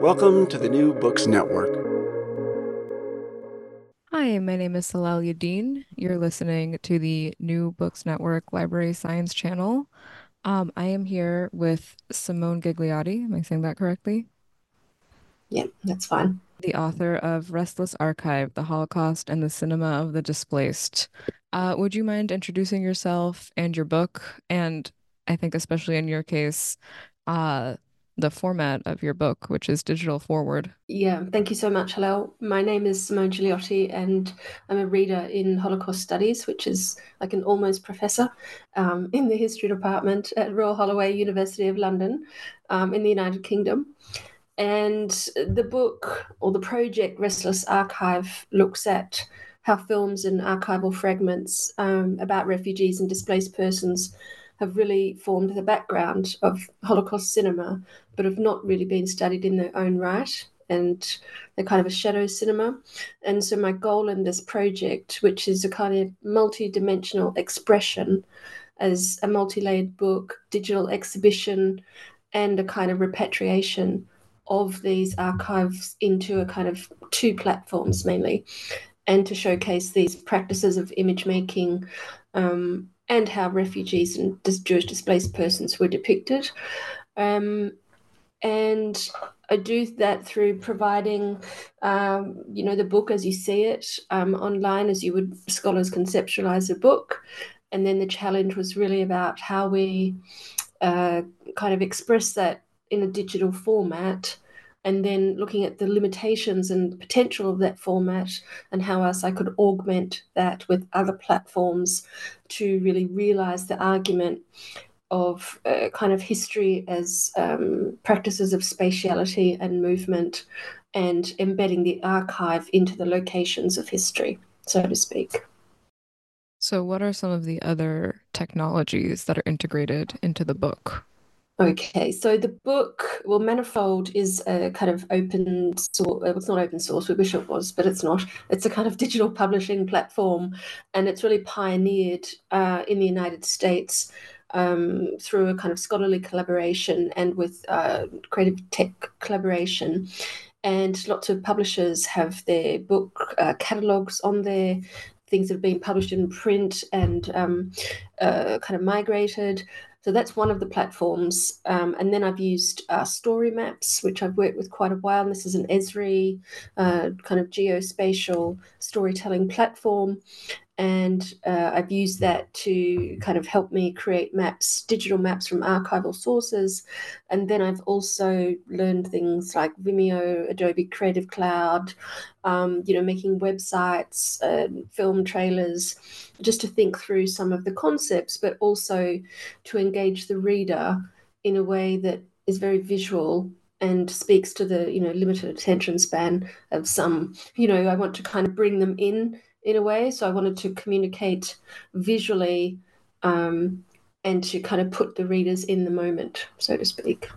Welcome to the New Books Network. Hi, my name is Salal Yadin. You're listening to the New Books Network Library Science channel. Um, I am here with Simone Gigliotti. Am I saying that correctly? Yeah, that's fine. The author of Restless Archive The Holocaust and the Cinema of the Displaced. Uh, would you mind introducing yourself and your book? And I think, especially in your case, uh, the format of your book, which is digital forward. Yeah, thank you so much. Hello, my name is Simone Gigliotti, and I'm a reader in Holocaust Studies, which is like an almost professor um, in the history department at Royal Holloway University of London um, in the United Kingdom. And the book or the project Restless Archive looks at how films and archival fragments um, about refugees and displaced persons have really formed the background of Holocaust cinema, but have not really been studied in their own right. And they're kind of a shadow cinema. And so, my goal in this project, which is a kind of multi dimensional expression as a multi layered book, digital exhibition, and a kind of repatriation of these archives into a kind of two platforms mainly, and to showcase these practices of image making um, and how refugees and Jewish displaced persons were depicted. Um, and I do that through providing, um, you know, the book as you see it um, online, as you would scholars conceptualize a book. And then the challenge was really about how we uh, kind of express that in a digital format and then looking at the limitations and potential of that format and how else I could augment that with other platforms to really realize the argument of uh, kind of history as um, practices of spatiality and movement and embedding the archive into the locations of history, so to speak. So, what are some of the other technologies that are integrated into the book? Okay, so the book, well, Manifold is a kind of open source. It's not open source. We wish it was, but it's not. It's a kind of digital publishing platform, and it's really pioneered uh, in the United States um, through a kind of scholarly collaboration and with uh, creative tech collaboration. And lots of publishers have their book uh, catalogs on there things that have been published in print and um, uh, kind of migrated. So that's one of the platforms. Um, and then I've used uh, StoryMaps, which I've worked with quite a while. And this is an Esri uh, kind of geospatial storytelling platform and uh, I've used that to kind of help me create maps, digital maps from archival sources. And then I've also learned things like Vimeo, Adobe Creative Cloud, um, you know, making websites, uh, film trailers, just to think through some of the concepts, but also to engage the reader in a way that is very visual and speaks to the you know limited attention span of some you know i want to kind of bring them in in a way. So I wanted to communicate visually um, and to kind of put the readers in the moment, so to speak.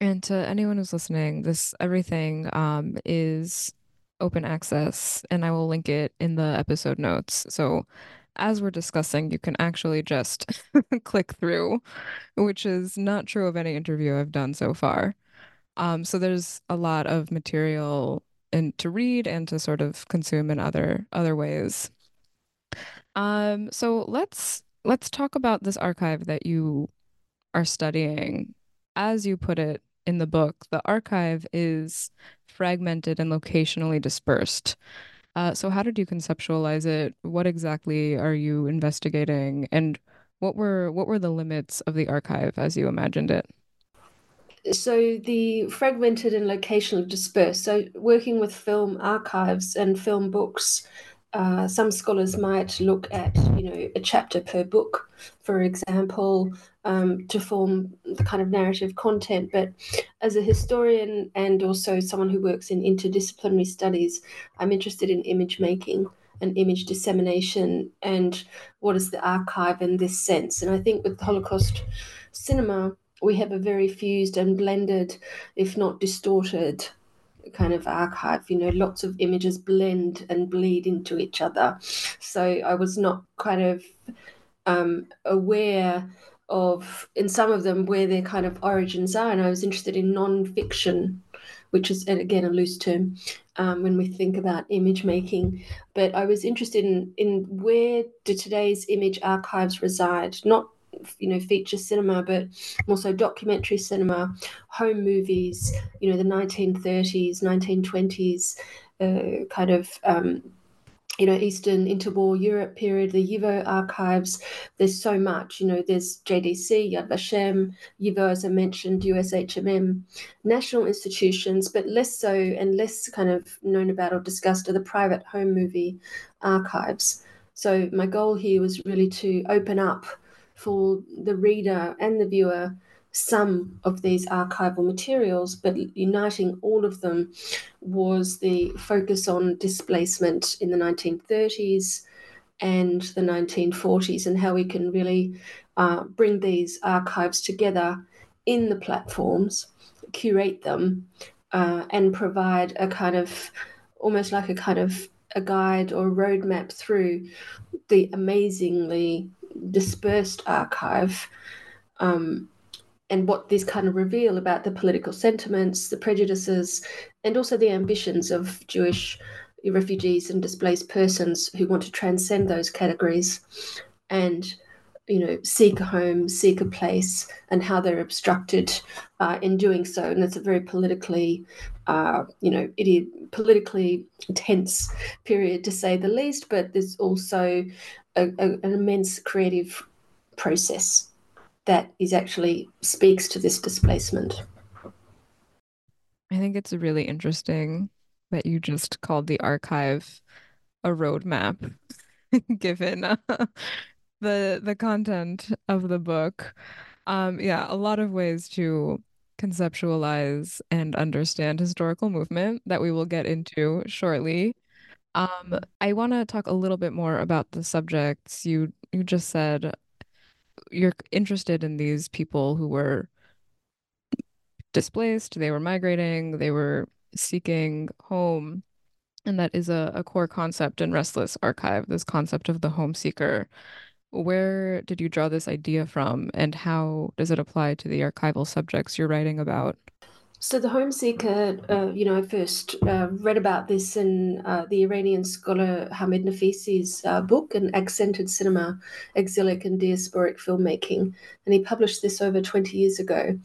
And to anyone who's listening, this everything um, is open access, and I will link it in the episode notes. So as we're discussing, you can actually just click through, which is not true of any interview I've done so far. Um, so there's a lot of material and to read and to sort of consume in other other ways. Um, so let's let's talk about this archive that you are studying. As you put it in the book, the archive is fragmented and locationally dispersed. Uh, so how did you conceptualize it? What exactly are you investigating? And what were what were the limits of the archive as you imagined it? So the fragmented and locationally dispersed. So working with film archives and film books, uh, some scholars might look at you know a chapter per book, for example, um, to form the kind of narrative content. But as a historian and also someone who works in interdisciplinary studies, I'm interested in image making and image dissemination and what is the archive in this sense. And I think with Holocaust cinema, we have a very fused and blended, if not distorted, kind of archive. You know, lots of images blend and bleed into each other. So I was not kind of um, aware of, in some of them, where their kind of origins are. And I was interested in non-fiction, which is, again, a loose term um, when we think about image making. But I was interested in, in where do today's image archives reside, not you know feature cinema but also documentary cinema home movies you know the 1930s 1920s uh, kind of um, you know eastern interwar europe period the yivo archives there's so much you know there's jdc yad vashem yivo as i mentioned ushmm national institutions but less so and less kind of known about or discussed are the private home movie archives. So my goal here was really to open up for the reader and the viewer some of these archival materials, but uniting all of them was the focus on displacement in the 1930s and the 1940s and how we can really uh, bring these archives together in the platforms, curate them, uh, and provide a kind of almost like a kind of a guide or roadmap through the amazingly dispersed archive um, and what this kind of reveal about the political sentiments, the prejudices, and also the ambitions of Jewish refugees and displaced persons who want to transcend those categories. And you know seek a home seek a place and how they're obstructed uh, in doing so and it's a very politically uh, you know it is politically tense period to say the least but there's also a, a, an immense creative process that is actually speaks to this displacement. I think it's really interesting that you just called the archive a roadmap, given uh, the the content of the book. Um, yeah, a lot of ways to conceptualize and understand historical movement that we will get into shortly. Um, I want to talk a little bit more about the subjects. You you just said you're interested in these people who were displaced, they were migrating, they were seeking home. And that is a, a core concept in Restless Archive, this concept of the home seeker. Where did you draw this idea from, and how does it apply to the archival subjects you're writing about? So the home seeker, uh, you know, I first uh, read about this in uh, the Iranian scholar Hamid Naficy's uh, book, An Accented Cinema, Exilic and Diasporic Filmmaking. And he published this over 20 years ago.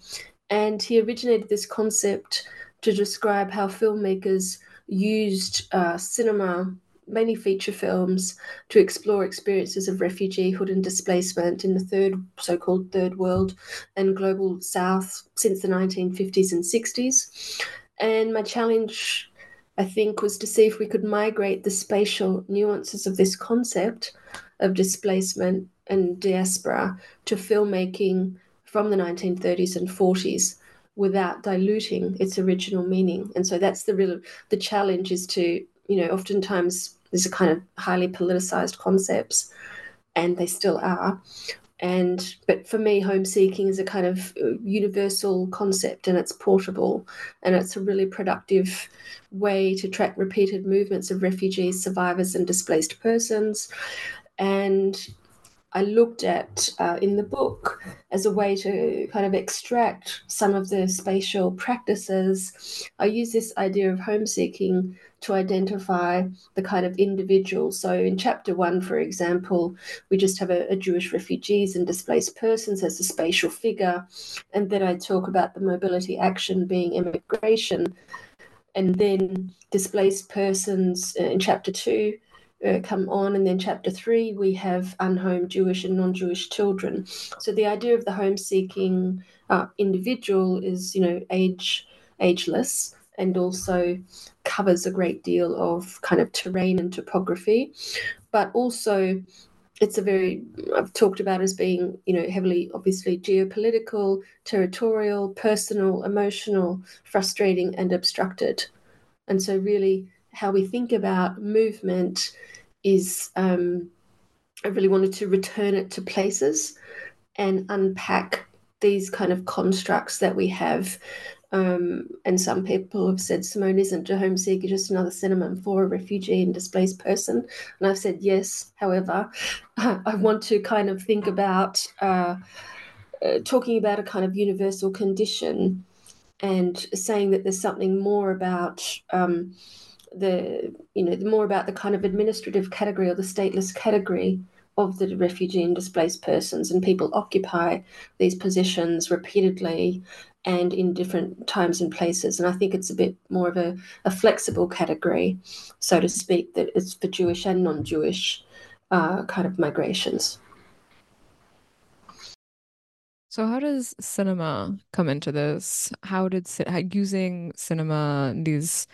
And he originated this concept to describe how filmmakers used uh, cinema mainly feature films to explore experiences of refugeehood and displacement in the third so-called third world and global south since the 1950s and 60s and my challenge i think was to see if we could migrate the spatial nuances of this concept of displacement and diaspora to filmmaking from the 1930s and 40s without diluting its original meaning. And so that's the real the challenge is to you know, oftentimes these are kind of highly politicized concepts, and they still are. and but for me home seeking is a kind of uh, universal concept and it's portable and it's a really productive way to track repeated movements of refugees survivors and displaced persons and I looked at uh, in the book as a way to kind of extract some of the spatial practices. I use this idea of home seeking to identify the kind of individual. So, in chapter one, for example, we just have a, a Jewish refugees and displaced persons as a spatial figure. And then I talk about the mobility action being immigration. And then displaced persons uh, in chapter two uh, come on. And then chapter three, we have unhomed Jewish and non-Jewish children. So the idea of the home-seeking uh, individual is, you know, age ageless and also covers a great deal of kind of terrain and topography, but also it's a very I've talked about as being you know heavily obviously geopolitical, territorial, personal, emotional, frustrating, and obstructed, and so really how we think about movement is um, I really wanted to return it to places and unpack these kind of constructs that we have. Um, and some people have said Simone isn't a home seeker, just another synonym for a refugee and displaced person. And I've said yes. However, I want to kind of think about uh, uh, talking about a kind of universal condition and saying that there's something more about. Um, the you know the more about the kind of administrative category or the stateless category of the refugee and displaced persons and people occupy these positions repeatedly and in different times and places. And i think it's a bit more of a, a flexible category so to speak that it's for jewish and non-jewish uh, kind of migrations. So how does cinema come into this? How did how, using cinema these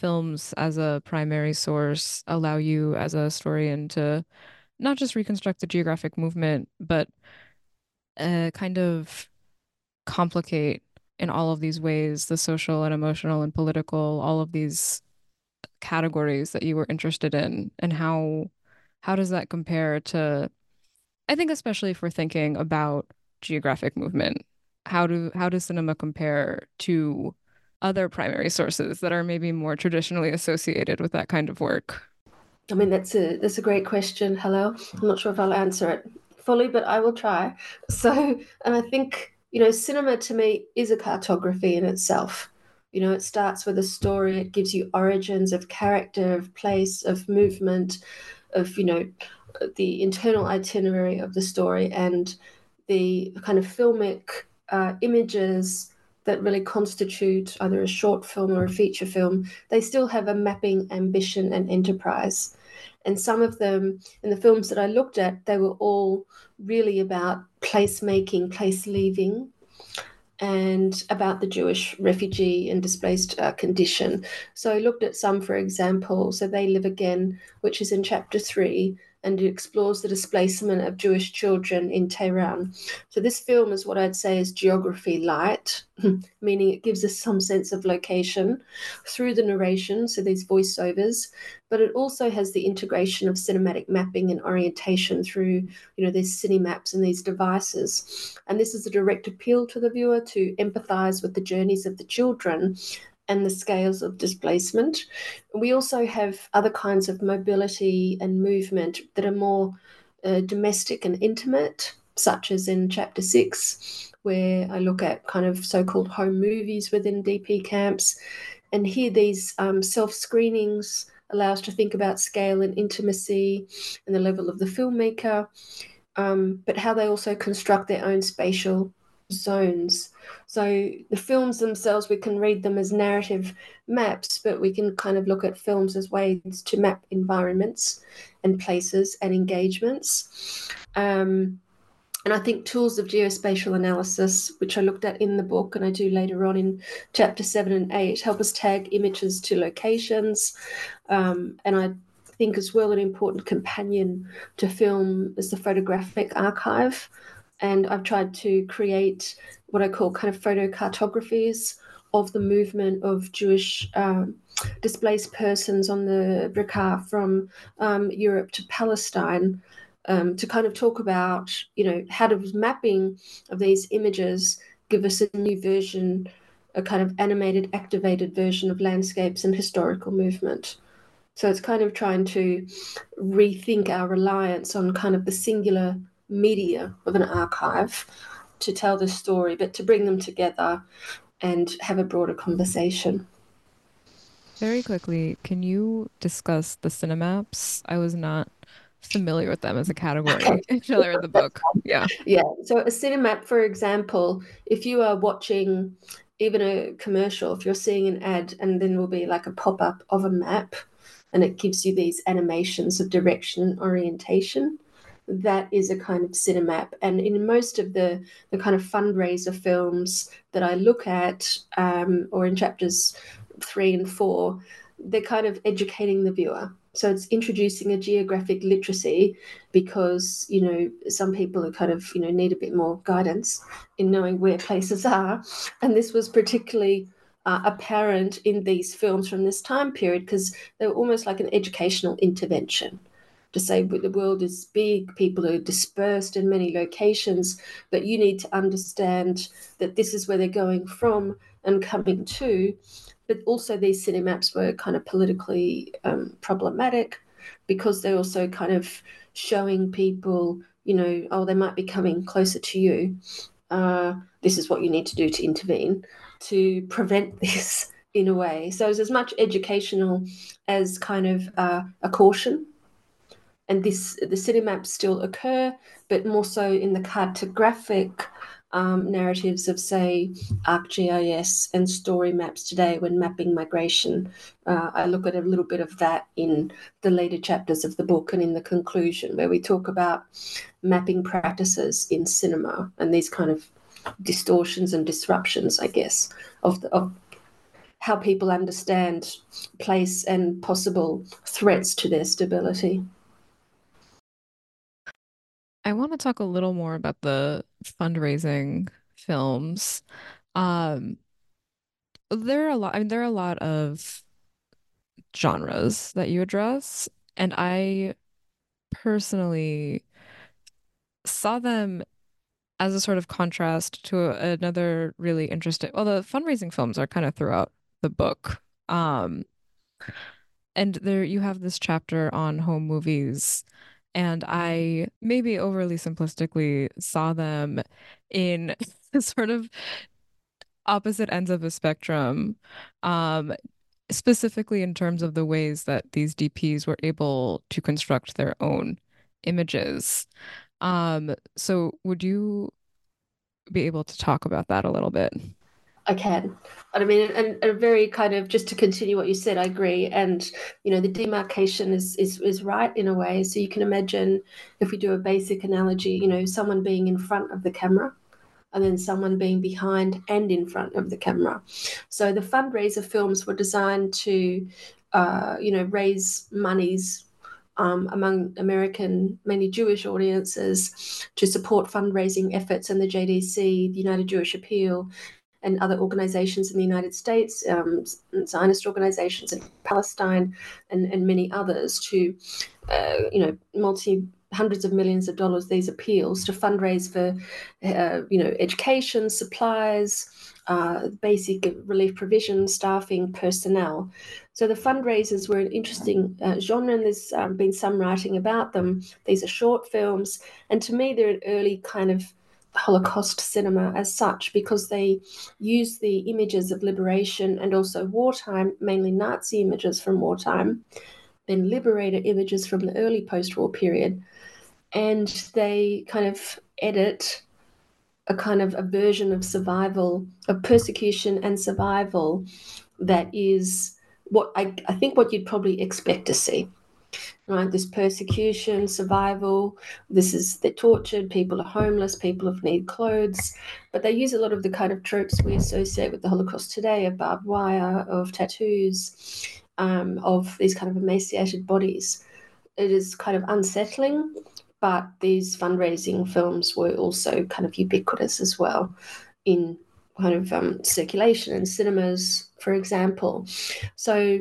films as a primary source allow you as a historian to not just reconstruct the geographic movement, but uh, kind of complicate in all of these ways the social and emotional and political, all of these categories that you were interested in, and how how does that compare to? I think especially if we're thinking about geographic movement, how do how does cinema compare to other primary sources that are maybe more traditionally associated with that kind of work? I mean, that's a that's a great question. Hello, I'm not sure if I'll answer it fully, but I will try. So, and I think you know, cinema to me is a cartography in itself. You know, it starts with a story. It gives you origins of character, of place, of movement, of you know, the internal itinerary of the story and the kind of filmic uh, images that really constitute either a short film or a feature film, they still have a mapping ambition and enterprise. And some of them, in the films that I looked at, they were all really about place making, place leaving, and about the Jewish refugee and displaced uh, condition. So I looked at some, for example, So They Live Again, which is in chapter three, and it explores the displacement of Jewish children in Tehran. So this film is what I'd say is geography light, meaning it gives us some sense of location through the narration, so these voiceovers, but it also has the integration of cinematic mapping and orientation through, you know, these cine maps and these devices. And this is a direct appeal to the viewer to empathize with the journeys of the children and the scales of displacement. We also have other kinds of mobility and movement that are more uh, domestic and intimate, such as in chapter six, where I look at kind of so called home movies within DP camps. And here, these um, self screenings allow us to think about scale and intimacy and the level of the filmmaker, um, but how they also construct their own spatial zones. So the films themselves, we can read them as narrative maps, but we can kind of look at films as ways to map environments and places and engagements. Um, and I think tools of geospatial analysis, which I looked at in the book and I do later on in chapter seven and eight, help us tag images to locations. Um, and I think as well an important companion to film is the photographic archive and I've tried to create what I call kind of photo cartographies of the movement of Jewish um, displaced persons on the Bricha from um, Europe to Palestine. um, to kind of talk about, you know, how does mapping of these images give us a new version, a kind of animated, activated version of landscapes and historical movement. So it's kind of trying to rethink our reliance on kind of the singular media of an archive to tell the story, but to bring them together and have a broader conversation. Very quickly, can you discuss the cinemaps? I was not familiar with them as a category until I read the book. Yeah. Yeah. So a cinemap, for example, if you are watching even a commercial, if you're seeing an ad and then will be like a pop-up of a map and it gives you these animations of direction and orientation, that is a kind of cinemap. And in most of the the kind of fundraiser films that I look at, um, or in chapters three and four, they're kind of educating the viewer. So it's introducing a geographic literacy because, you know, some people are kind of, you know, need a bit more guidance in knowing where places are. And this was particularly uh, apparent in these films from this time period because they were almost like an educational intervention to say the world is big, people are dispersed in many locations, but you need to understand that this is where they're going from and coming to but also these cinemaps were kind of politically um, problematic because they're also kind of showing people, you know, oh, they might be coming closer to you. Uh, this is what you need to do to intervene to prevent this in a way. So it's as much educational as kind of uh, a caution. And this the cinemaps still occur, but more so in the cartographic um, narratives of, say, ArcGIS and story maps today when mapping migration. Uh, I look at a little bit of that in the later chapters of the book and in the conclusion, where we talk about mapping practices in cinema and these kind of distortions and disruptions, I guess, of, the, of how people understand place and possible threats to their stability. I want to talk a little more about the fundraising films. Um, there are a lot, I mean, there are a lot of genres that you address, and I personally saw them as a sort of contrast to another really interesting, well, the fundraising films are kind of throughout the book. Um, and there you have this chapter on home movies and I maybe overly simplistically saw them in sort of opposite ends of a spectrum, um, specifically in terms of the ways that these DPs were able to construct their own images. Um, so would you be able to talk about that a little bit? I can. I mean, and a very kind of just to continue what you said, I agree. And you know, the demarcation is is is right in a way. So you can imagine if we do a basic analogy, you know, someone being in front of the camera, and then someone being behind and in front of the camera. So the fundraiser films were designed to, uh, you know, raise monies um, among American, mainly Jewish audiences to support fundraising efforts in the JDC, the United Jewish Appeal, and other organizations in the United States, um, Zionist organizations in Palestine, and, and many others to, uh, you know, multi hundreds of millions of dollars these appeals to fundraise for, uh, you know, education, supplies, uh, basic relief provision, staffing, personnel. So the fundraisers were an interesting uh, genre, and there's um, been some writing about them. These are short films, and to me, they're an early kind of Holocaust cinema as such because they use the images of liberation and also wartime, mainly Nazi images from wartime, then liberator images from the early post war period, and they kind of edit a kind of a version of survival, of persecution and survival that is what I, I think what you'd probably expect to see right? This persecution, survival. This is they're tortured. People are homeless. People have need clothes, but they use a lot of the kind of tropes we associate with the Holocaust today: of barbed wire, of tattoos, um, of these kind of emaciated bodies. It is kind of unsettling, but these fundraising films were also kind of ubiquitous as well in kind of um, circulation in cinemas, for example. So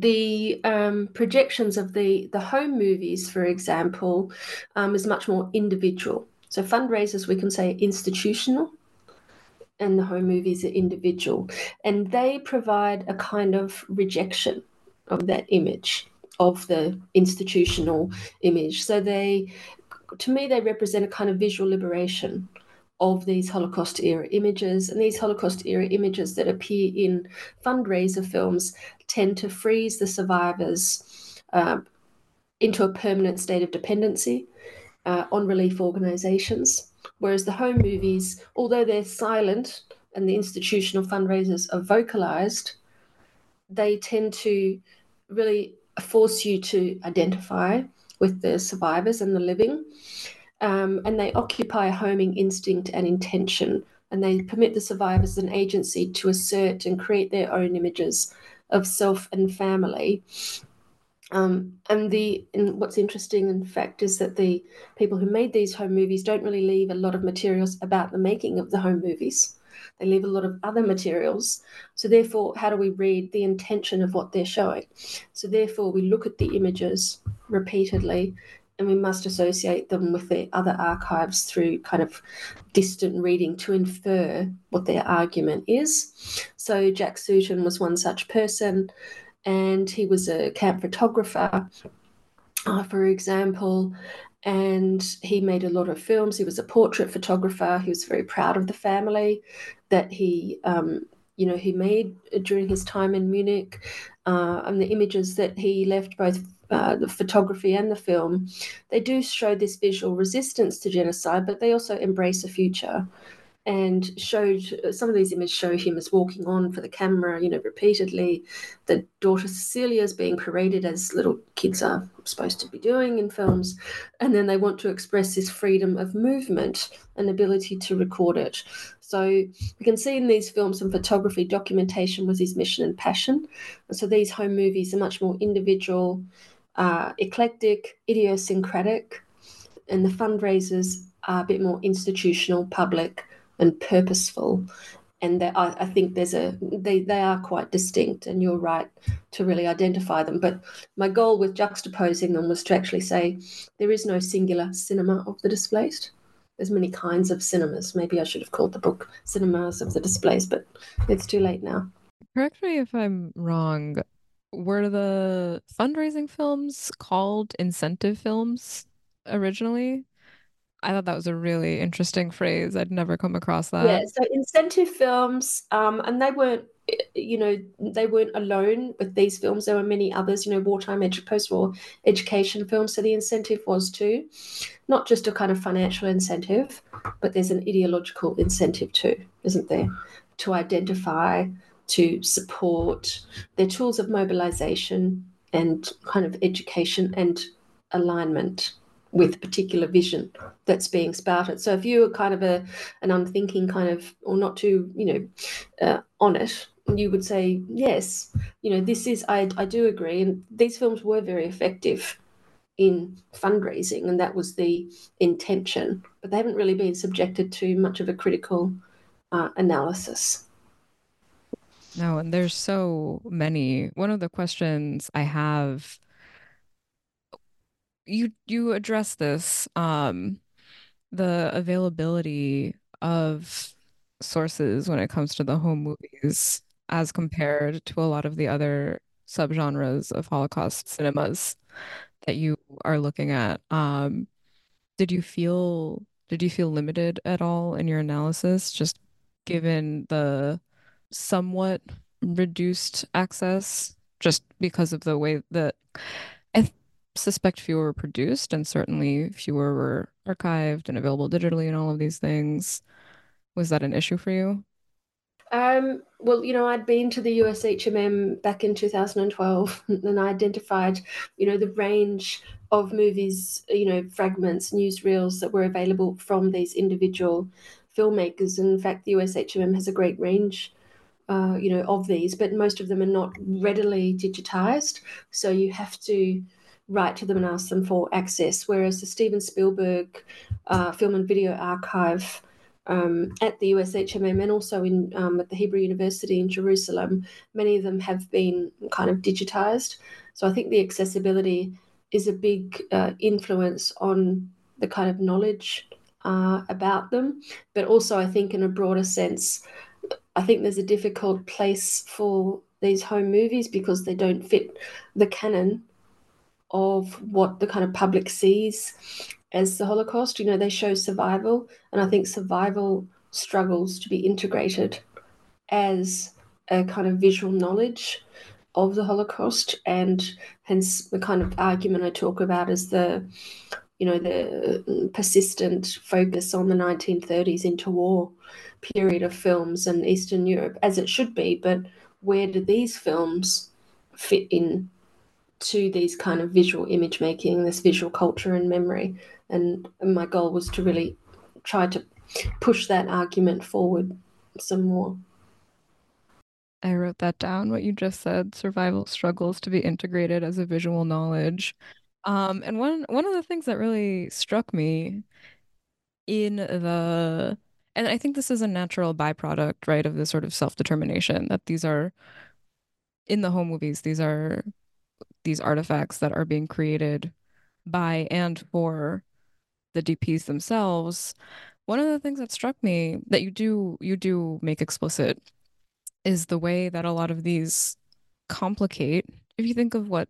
the um, projections of the the home movies, for example, um, is much more individual. So fundraisers, we can say institutional, and the home movies are individual, and they provide a kind of rejection of that image of the institutional image. So they, to me, they represent a kind of visual liberation of these Holocaust era images. And these Holocaust era images that appear in fundraiser films tend to freeze the survivors uh, into a permanent state of dependency uh, on relief organizations. Whereas the home movies, although they're silent and the institutional fundraisers are vocalized, they tend to really force you to identify with the survivors and the living. Um, and they occupy a homing instinct and intention, and they permit the survivors an agency to assert and create their own images of self and family. Um, and the and what's interesting, in fact, is that the people who made these home movies don't really leave a lot of materials about the making of the home movies. They leave a lot of other materials. So therefore, how do we read the intention of what they're showing? So therefore, we look at the images repeatedly and we must associate them with the other archives through kind of distant reading to infer what their argument is. So Jack Sutton was one such person, and he was a camp photographer, uh, for example, and he made a lot of films. He was a portrait photographer. He was very proud of the family that he, um, you know, he made during his time in Munich, uh, and the images that he left both uh, the photography and the film, they do show this visual resistance to genocide, but they also embrace a future and showed some of these images show him as walking on for the camera, you know, repeatedly. The daughter Cecilia is being paraded as little kids are supposed to be doing in films, and then they want to express this freedom of movement and ability to record it. So we can see in these films and photography, documentation was his mission and passion. So these home movies are much more individual, uh, eclectic, idiosyncratic, and the fundraisers are a bit more institutional, public, and purposeful. And I, I, think there's a they they are quite distinct and you're right to really identify them. But my goal with juxtaposing them was to actually say there is no singular cinema of the displaced. There's many kinds of cinemas. Maybe i should have called the book cinemas of the displaced but it's too late now. Correct me if i'm wrong were the fundraising films called incentive films originally I thought that was a really interesting phrase. I'd never come across that. Yeah, so incentive films, um, and they weren't, you know, they weren't alone with these films. There were many others, you know, wartime, edu- post-war education films. So the incentive was too, not just a kind of financial incentive, but there's an ideological incentive too, isn't there? To identify, to support. They're tools of mobilization and kind of education and alignment with particular vision that's being spouted. So if you're kind of a an unthinking kind of or not too you know uh, on it, you would say yes. You know this is I I do agree, and these films were very effective in fundraising, and that was the intention. But they haven't really been subjected to much of a critical uh, analysis. No, and there's so many. One of the questions I have you you address this um the availability of sources when it comes to the home movies as compared to a lot of the other subgenres of Holocaust cinemas that you are looking at. Um, did you feel did you feel limited at all in your analysis, just given the somewhat reduced access, just because of the way that I suspect fewer were produced, and certainly fewer were archived and available digitally, and all of these things. Was that an issue for you? Um, well, you know, I'd been to the USHMM back in 2012 and I identified, you know, the range of movies, you know, fragments, newsreels that were available from these individual filmmakers. And in fact, the USHMM has a great range, uh, you know, of these, but most of them are not readily digitized. So you have to write to them and ask them for access. Whereas the Steven Spielberg uh, Film and Video Archive um, at the USHMM and also in um, at the Hebrew University in Jerusalem, many of them have been kind of digitized. So I think the accessibility is a big uh, influence on the kind of knowledge uh, about them. But also, I think in a broader sense, I think there's a difficult place for these home movies because they don't fit the canon of what the kind of public sees as the Holocaust. You know, they show survival, and I think survival struggles to be integrated as a kind of visual knowledge of the Holocaust, and hence the kind of argument I talk about is the, you know, the persistent focus on the 1930s interwar period of films in Eastern Europe, as it should be. But where do these films fit in to these kind of visual image making, this visual culture and memory? And my goal was to really try to push that argument forward some more. I wrote that down, what you just said. Survival struggles to be integrated as a visual knowledge. Um, and one one of the things that really struck me in the and I think this is a natural byproduct, right, of this sort of self-determination that these are in the home movies, these are these artifacts that are being created by and for the DPs themselves. One of the things that struck me that you do you do make explicit is the way that a lot of these complicate. If you think of what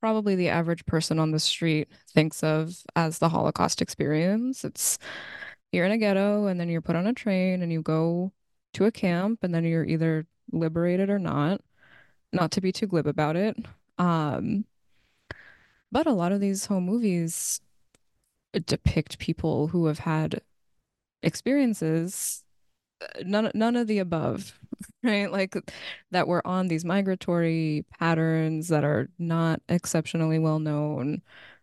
probably the average person on the street thinks of as the Holocaust experience, it's you're in a ghetto and then you're put on a train and you go to a camp and then you're either liberated or not. Not to be too glib about it. Um, but a lot of these home movies depict people who have had experiences none none of the above right like that we're on these migratory patterns that are not exceptionally well known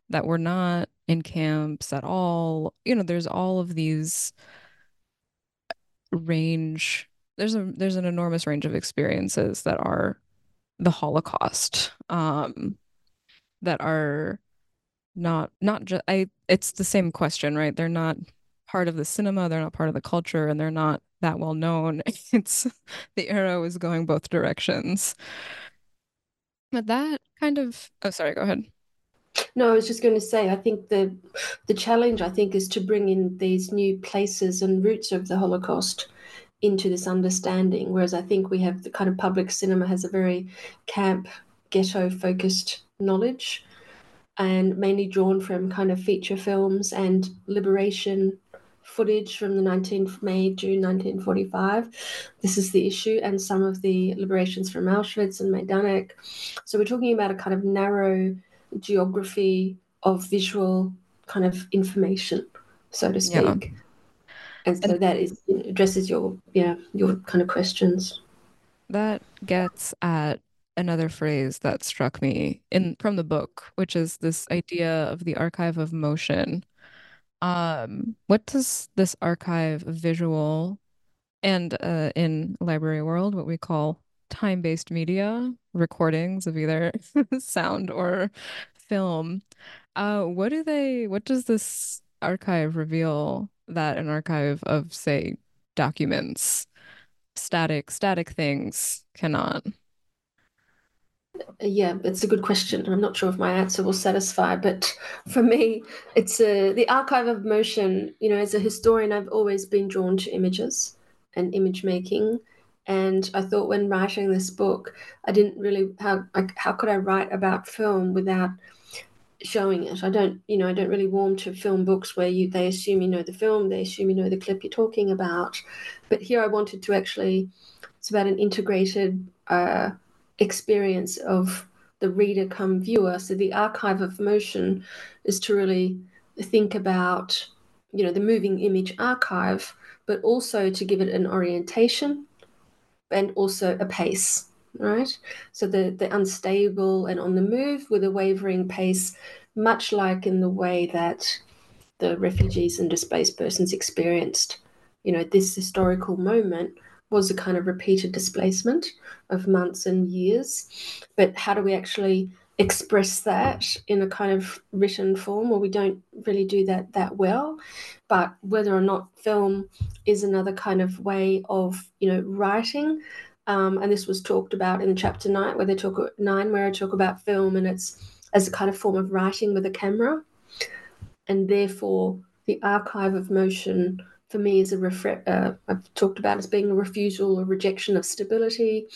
that we're not in camps at all you know there's all of these range there's a there's an enormous range of experiences that are the holocaust um that are not not just i it's the same question right they're not part of the cinema they're not part of the culture and they're not that well known. It's the arrow is going both directions. But that kind of oh sorry, go ahead. No, I was just going to say I think the the challenge I think is to bring in these new places and routes of the Holocaust into this understanding. Whereas I think we have the kind of public cinema has a very camp ghetto focused knowledge and mainly drawn from kind of feature films and liberation footage from the 19th May, June 1945. This is the issue, and some of the liberations from Auschwitz and Majdanek. So we're talking about a kind of narrow geography of visual kind of information, so to speak. Yeah. And so that is addresses your yeah your kind of questions. That gets at another phrase that struck me in from the book, which is this idea of the archive of motion um, what does this archive of visual and uh, in library world, what we call time-based media, recordings of either sound or film, uh, what do they, what does this archive reveal that an archive of, say, documents, static, static things cannot? Yeah, it's a good question. I'm not sure if my answer will satisfy, but for me, it's a, the archive of motion. You know, as a historian, I've always been drawn to images and image making. And I thought when writing this book, I didn't really how how could I write about film without showing it? I don't, you know, I don't really warm to film books where you they assume you know the film, they assume you know the clip you're talking about. But here I wanted to actually, it's about an integrated. Uh, experience of the reader come viewer. So the archive of motion is to really think about, you know, the moving image archive, but also to give it an orientation and also a pace, right? So the, the unstable and on the move with a wavering pace, much like in the way that the refugees and displaced persons experienced, you know, this historical moment was a kind of repeated displacement of months and years. But how do we actually express that in a kind of written form, or we don't really do that that well. But whether or not film is another kind of way of you know writing, um, and this was talked about in chapter nine, where they talk nine, where I talk about film, and it's as a kind of form of writing with a camera, and therefore the archive of motion for me is a refre- uh, I've talked about as being a refusal or rejection of stability,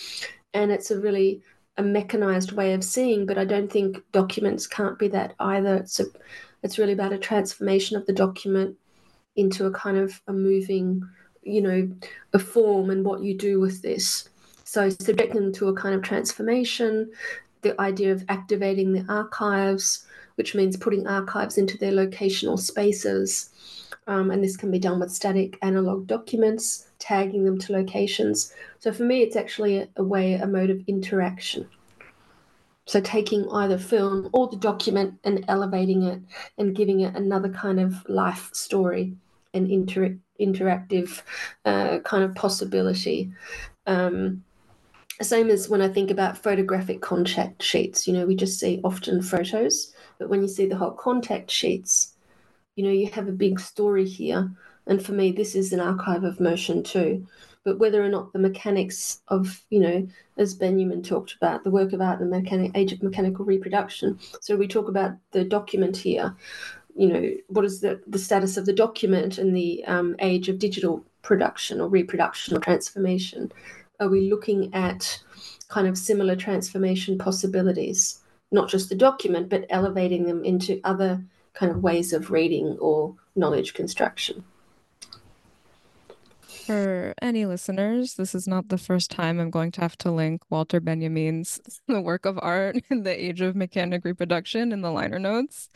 and it's a really a mechanized way of seeing, but I don't think documents can't be that either. It's a, it's really about a transformation of the document into a kind of a moving, you know, a form and what you do with this. So subjecting them to a kind of transformation, the idea of activating the archives, which means putting archives into their locational spaces. Um, and this can be done with static analog documents, tagging them to locations. So for me, it's actually a, a way, a mode of interaction. So taking either film or the document and elevating it and giving it another kind of life story and inter- interactive uh, kind of possibility. Um, same as when I think about photographic contact sheets, you know, we just see often photos, but when you see the whole contact sheets, you know, you have a big story here and for me, this is an archive of motion too. But whether or not the mechanics of, you know, as Benjamin talked about, the work of art and the mechanic, age of mechanical reproduction. So we talk about the document here. You know, what is the, the status of the document in the um, age of digital production or reproduction or transformation? Are we looking at kind of similar transformation possibilities? Not just the document, but elevating them into other kind of ways of reading or knowledge construction. For any listeners, this is not the first time I'm going to have to link Walter Benjamin's The Work of Art in the Age of Mechanic Reproduction in the liner notes.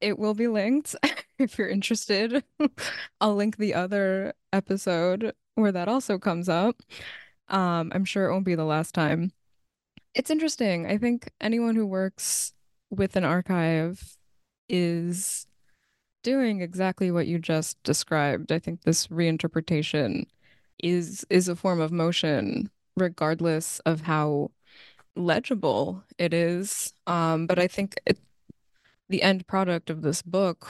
It will be linked if you're interested. I'll link the other episode where that also comes up. Um, I'm sure it won't be the last time. It's interesting. I think anyone who works with an archive is doing exactly what you just described. I think this reinterpretation is is a form of motion regardless of how legible it is. Um, but I think it, the end product of this book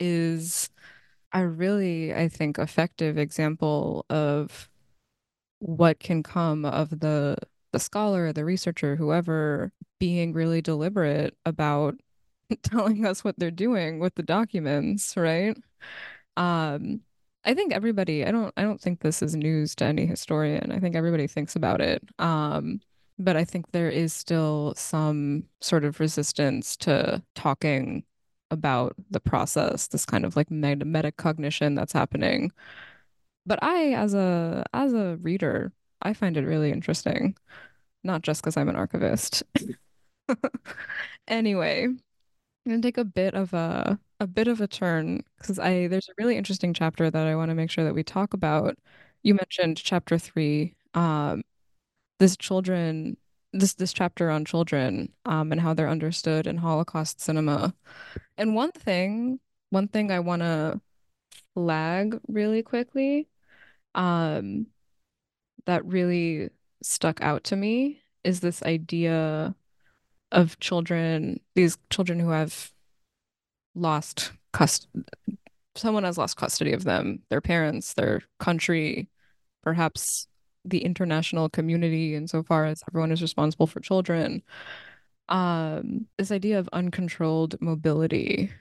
is a really, I think, effective example of what can come of the the scholar, the researcher, whoever being really deliberate about telling us what they're doing with the documents, right? Um, I think everybody, I don't I don't think this is news to any historian. I think everybody thinks about it. Um, but I think there is still some sort of resistance to talking about the process, this kind of like meta metacognition that's happening. But I, as a as a reader, I find it really interesting, not just because I'm an archivist. anyway, I'm gonna take a bit of a a bit of a turn because I there's a really interesting chapter that I want to make sure that we talk about. You mentioned chapter three, um, this children, this this chapter on children, um, and how they're understood in Holocaust cinema. And one thing, one thing I want to flag really quickly, um, that really stuck out to me is this idea of children, these children who have lost cust someone has lost custody of them, their parents, their country, perhaps the international community insofar as everyone is responsible for children. Um, this idea of uncontrolled mobility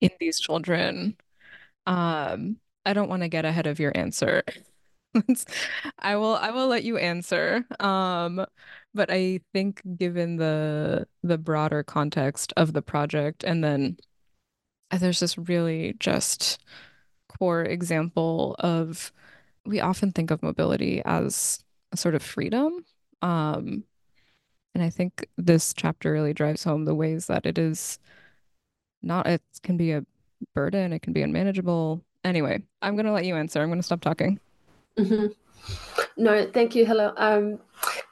in these children. Um, I don't want to get ahead of your answer. I will I will let you answer. Um, but I think given the the broader context of the project and then uh, there's this really just core example of we often think of mobility as a sort of freedom. Um, and I think this chapter really drives home the ways that it is not it can be a burden, it can be unmanageable. Anyway, I'm gonna let you answer. I'm gonna stop talking. Mm-hmm. No, thank you, Olly. Um,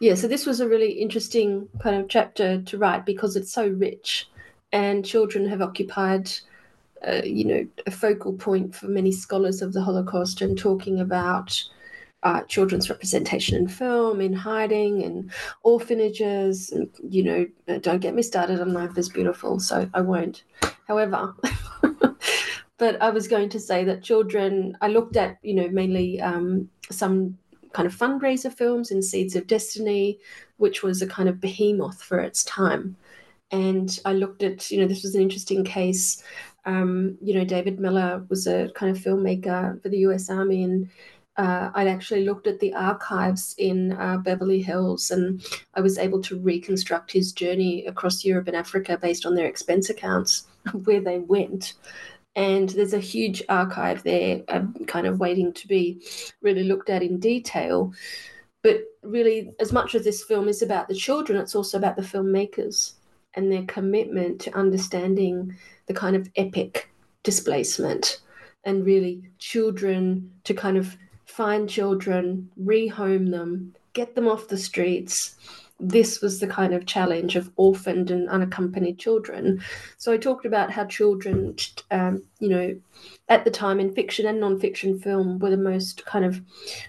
yeah, so this was a really interesting kind of chapter to write because it's so rich, and children have occupied, uh, you know, a focal point for many scholars of the Holocaust and talking about uh, children's representation in film, in hiding, in orphanages, and you know, uh, don't get me started on Life is Beautiful, so I won't. However, but I was going to say that children, I looked at, you know, mainly um, some kind of fundraiser films in Seeds of Destiny, which was a kind of behemoth for its time. And I looked at, you know, this was an interesting case. Um, you know, David Miller was a kind of filmmaker for the US Army and uh, I'd actually looked at the archives in uh, Beverly Hills and I was able to reconstruct his journey across Europe and Africa based on their expense accounts, where they went. And there's a huge archive there, kind of waiting to be really looked at in detail. But really, as much as this film is about the children, it's also about the filmmakers and their commitment to understanding the kind of epic displacement and really children to kind of find children, rehome them, get them off the streets. This was the kind of challenge of orphaned and unaccompanied children. So I talked about how children, um, you know, at the time in fiction and non-fiction film were the most kind of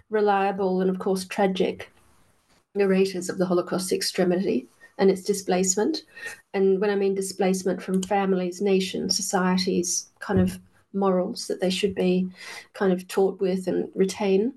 reliable and, of course, tragic narrators of the Holocaust extremity and its displacement. And when I mean displacement from families, nations, societies, kind of morals that they should be kind of taught with and retain.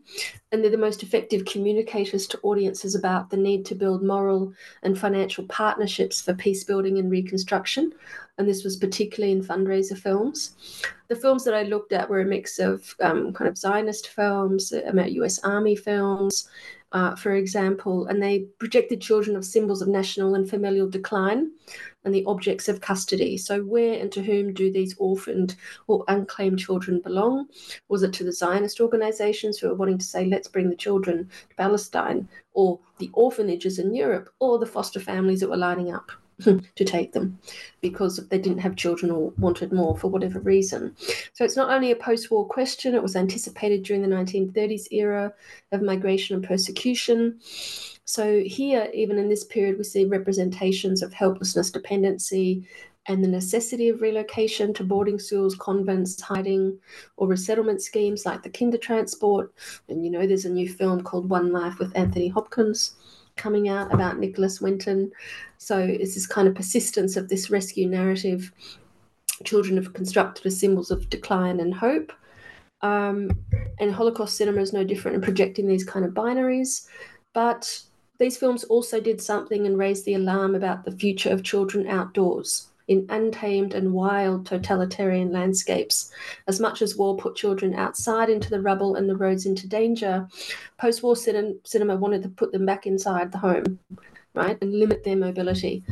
And they're the most effective communicators to audiences about the need to build moral and financial partnerships for peace building and reconstruction. And this was particularly in fundraiser films. The films that I looked at were a mix of um, kind of Zionist films, US Army films, uh, for example, and they projected children of symbols of national and familial decline and the objects of custody. So, where and to whom do these orphaned or unclaimed children belong? Was it to the Zionist organizations who are wanting to say, let's bring the children to Palestine, or the orphanages in Europe, or the foster families that were lining up? to take them because they didn't have children or wanted more for whatever reason. So it's not only a post war question, it was anticipated during the 1930s era of migration and persecution. So here, even in this period, we see representations of helplessness, dependency, and the necessity of relocation to boarding schools, convents, hiding, or resettlement schemes like the Kindertransport. And you know, there's a new film called One Life with Anthony Hopkins coming out about Nicholas Winton. So it's this kind of persistence of this rescue narrative. Children have constructed as symbols of decline and hope. Um, and Holocaust cinema is no different in projecting these kind of binaries. But these films also did something and raised the alarm about the future of children outdoors in untamed and wild totalitarian landscapes. As much as war put children outside into the rubble and the roads into danger, post war cin- cinema wanted to put them back inside the home, right, and limit their mobility.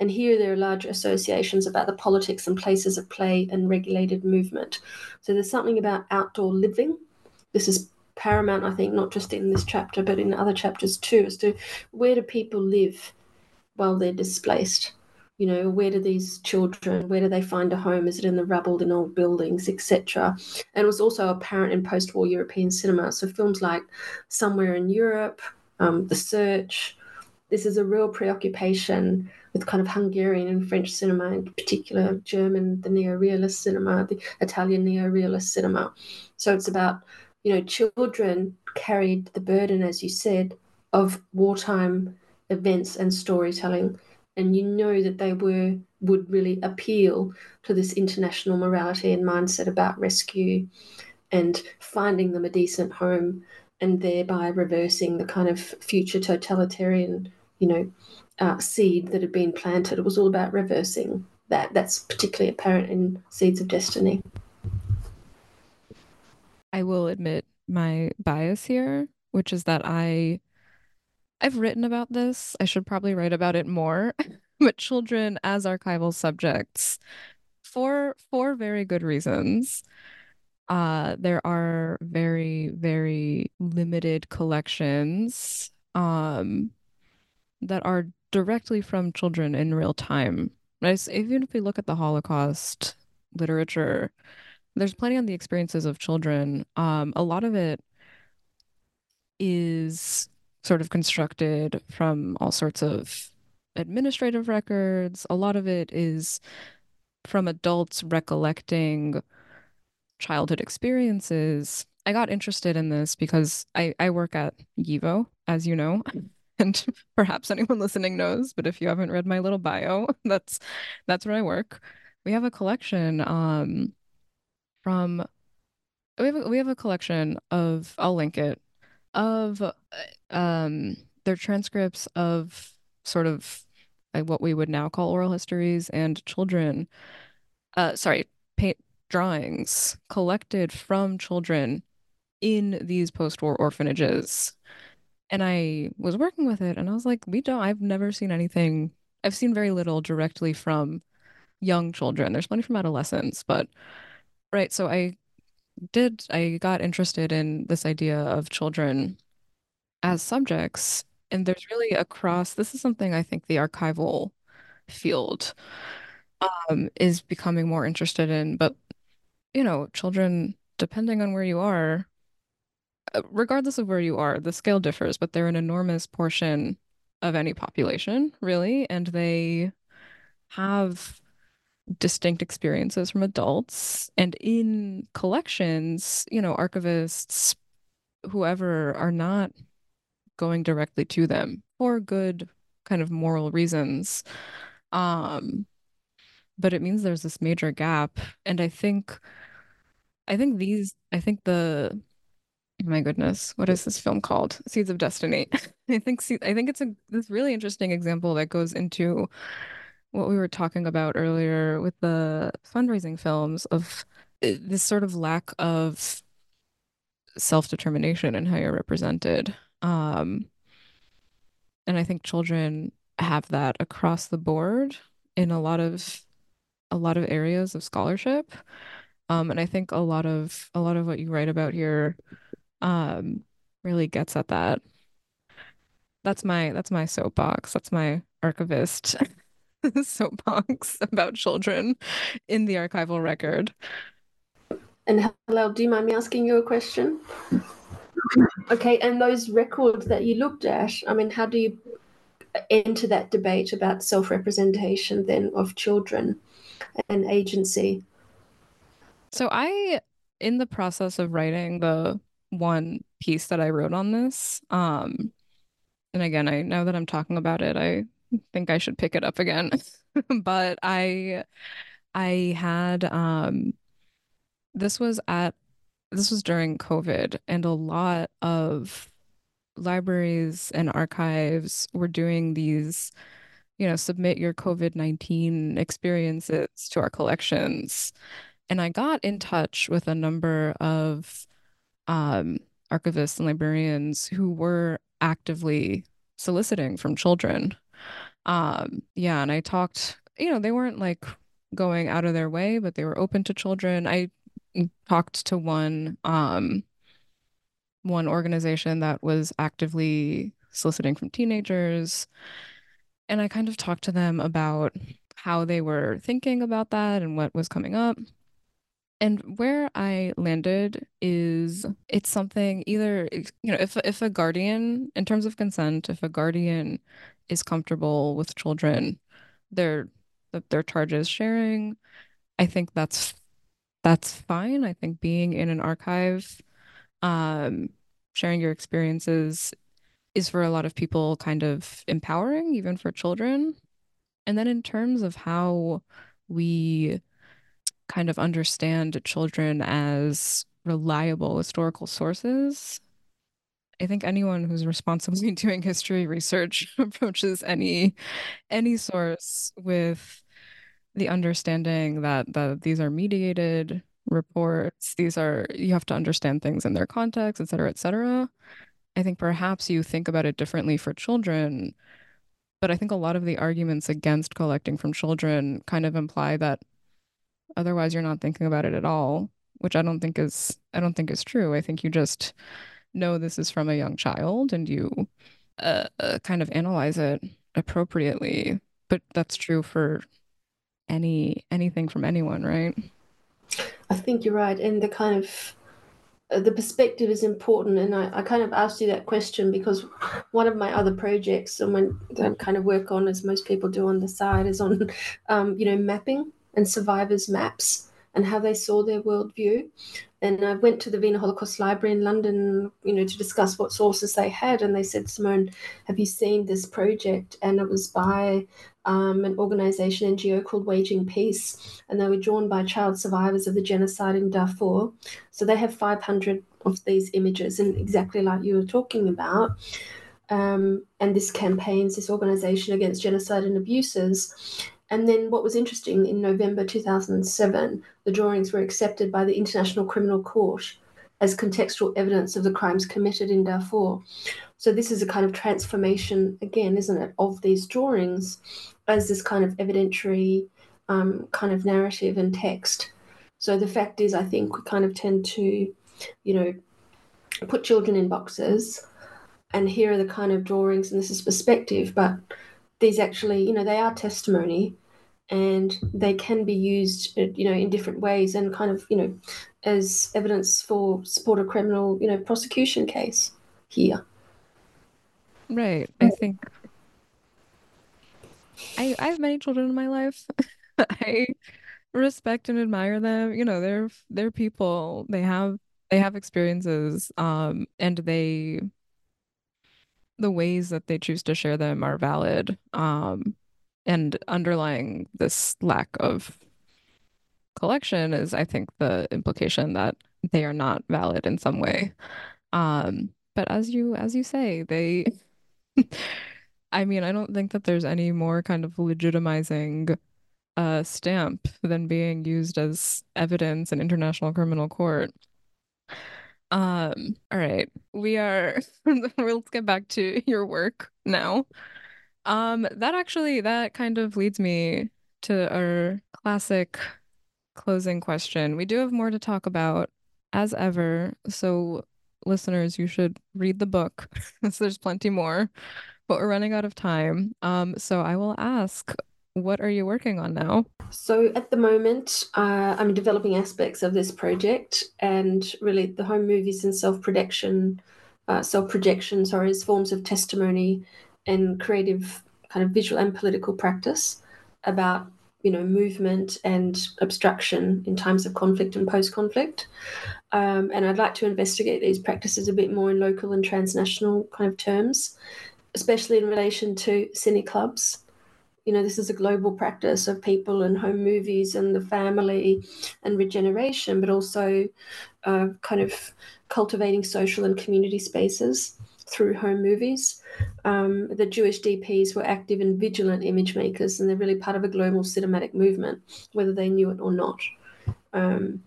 And here there are large associations about the politics and places of play and regulated movement. So there's something about outdoor living. This is paramount, I think, not just in this chapter, but in other chapters too, as to where do people live while they're displaced? You know, where do these children, where do they find a home? Is it in the rubble, in old buildings, etc.? And it was also apparent in post-war European cinema. So films like Somewhere in Europe, um, The Search. This is a real preoccupation with kind of Hungarian and French cinema, in particular German, the neo-realist cinema, the Italian neo-realist cinema. So it's about you know, children carried the burden, as you said, of wartime events and storytelling. And you know that they were would really appeal to this international morality and mindset about rescue and finding them a decent home and thereby reversing the kind of future totalitarian, you know, uh, seed that had been planted. It was all about reversing that. That's particularly apparent in Seeds of Destiny. I will admit my bias here, which is that I I've written about this. I should probably write about it more. but children as archival subjects for for very good reasons. Uh, there are very, very limited collections um, that are directly from children in real time. right Even if we look at the Holocaust literature, there's plenty on the experiences of children. Um, a lot of it is sort of constructed from all sorts of administrative records. A lot of it is from adults recollecting childhood experiences. I got interested in this because I, I work at YIVO, as you know, and perhaps anyone listening knows, but if you haven't read my little bio, that's that's where I work. We have a collection um from we have a, we have a collection of I'll link it of um their transcripts of sort of what we would now call oral histories and children uh sorry paint drawings collected from children in these post-war orphanages. And I was working with it and I was like we don't I've never seen anything I've seen very little directly from young children. There's plenty from adolescents but right so I did I got interested in this idea of children as subjects and there's really across this is something I think the archival field um is becoming more interested in but you know children depending on where you are uh, regardless of where you are the scale differs but they're an enormous portion of any population really and they have distinct experiences from adults. And in collections, you know, archivists, whoever, are not going directly to them for good kind of moral reasons. Um, but it means there's this major gap. And I think I think these I think the my goodness, what is this film called? Seeds of Destiny. I think I think it's a this really interesting example that goes into what we were talking about earlier with the fundraising films of uh, this sort of lack of self-determination and how you're represented. Um, and I think children have that across the board in a lot of a lot of areas of scholarship. Um, and I think a lot of a lot of what you write about here um, really gets at that. That's my that's my soapbox. That's my archivist soapbox about children in the archival record. And Olly, do you mind me asking you a question? Okay, and those records that you looked at, I mean, how do you enter that debate about self representation then of children and agency? So, I, in the process of writing the one piece that I wrote on this, um, and again, I know that I'm talking about it, I think I should pick it up again. but I I had um this was at this was during COVID and a lot of libraries and archives were doing these you know submit your COVID-19 experiences to our collections and I got in touch with a number of um archivists and librarians who were actively soliciting from children um, yeah, and I talked, you know, they weren't like going out of their way, but they were open to children. I talked to one um one organization that was actively soliciting from teenagers and I kind of talked to them about how they were thinking about that and what was coming up. And where I landed is it's something either you know if if a guardian in terms of consent if a guardian is comfortable with children, their their charges sharing. I think that's that's fine. I think being in an archive, um, sharing your experiences is for a lot of people kind of empowering, even for children. And then in terms of how we kind of understand children as reliable historical sources, I think anyone who's responsibly doing history research approaches any any source with the understanding that that these are mediated reports. These are you have to understand things in their context, et cetera, et cetera. I think perhaps you think about it differently for children, but I think a lot of the arguments against collecting from children kind of imply that otherwise you're not thinking about it at all, which I don't think is I don't think is true. I think you just know this is from a young child and you uh, uh, kind of analyze it appropriately. But that's true for any anything from anyone, right? I think you're right, and the kind of uh, the perspective is important. And I, I kind of asked you that question because one of my other projects, and when I kind of work on, as most people do on the side, is on um, you know mapping and survivors maps and how they saw their worldview. And I went to the Wiener Holocaust Library in London, you know, to discuss what sources they had. And they said, Simone, have you seen this project? And it was by um, an organization, NGO called Waging Peace. And they were drawn by child survivors of the genocide in Darfur. So they have 500 of these images, and exactly like you were talking about. Um, and this campaigns, this organization against genocide and abuses. And then what was interesting in November 2007, the drawings were accepted by the International Criminal Court as contextual evidence of the crimes committed in Darfur. So this is a kind of transformation, again, isn't it, of these drawings as this kind of evidentiary um, kind of narrative and text. So the fact is, I think we kind of tend to, you know, put children in boxes, and here are the kind of drawings, and this is perspective, but these actually, you know, they are testimony and they can be used, uh, you know, in different ways and kind of, you know, as evidence for support a criminal, you know, prosecution case here. Right. I think I I have many children in my life. I respect and admire them. You know, they're they're people. They have they have experiences um and they the ways that they choose to share them are valid. Um, and underlying this lack of collection is, I think, the implication that they are not valid in some way. Um, but as you as you say, they I mean, I don't think that there's any more kind of legitimizing uh stamp than being used as evidence in international criminal court. Um, all right. We are let's get back to your work now. Um, that actually that kind of leads me to our classic closing question. We do have more to talk about as ever, so listeners, you should read the book. so there's plenty more, but we're running out of time. Um, so I will ask, what are you working on now? So at the moment, uh, I'm developing aspects of this project, and really the home movies and self projection, uh, self projection, sorry, as forms of testimony and creative kind of visual and political practice about you know movement and obstruction in times of conflict and post conflict. Um, and I'd like to investigate these practices a bit more in local and transnational kind of terms, especially in relation to cine clubs you know, this is a global practice of people and home movies and the family and regeneration, but also uh, kind of cultivating social and community spaces through home movies. Um, the Jewish DPs were active and vigilant image makers, and they're really part of a global cinematic movement, whether they knew it or not. Um,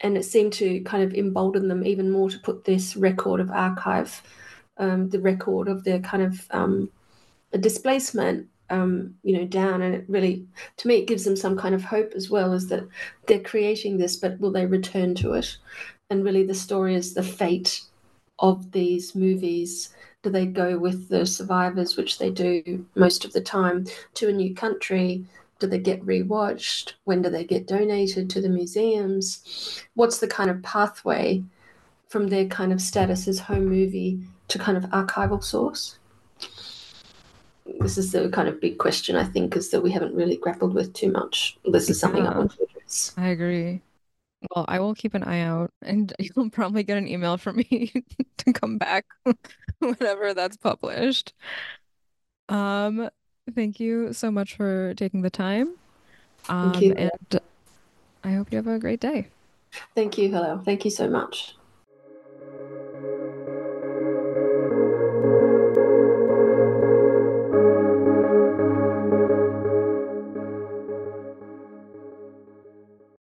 and it seemed to kind of embolden them even more to put this record of archive, um, the record of their kind of um, displacement um, you know, down. And it really, to me, it gives them some kind of hope as well, is that they're creating this, but will they return to it? And really, the story is the fate of these movies. Do they go with the survivors, which they do most of the time, to a new country? Do they get rewatched? When do they get donated to the museums? What's the kind of pathway from their kind of status as home movie to kind of archival source? this is the kind of big question I think is that we haven't really grappled with too much. This is something yeah, I want to address. I agree. Well, I will keep an eye out, and you'll probably get an email from me to come back whenever that's published. Um, thank you so much for taking the time. Um, thank you. And I hope you have a great day. Thank you. Olly. Thank you so much.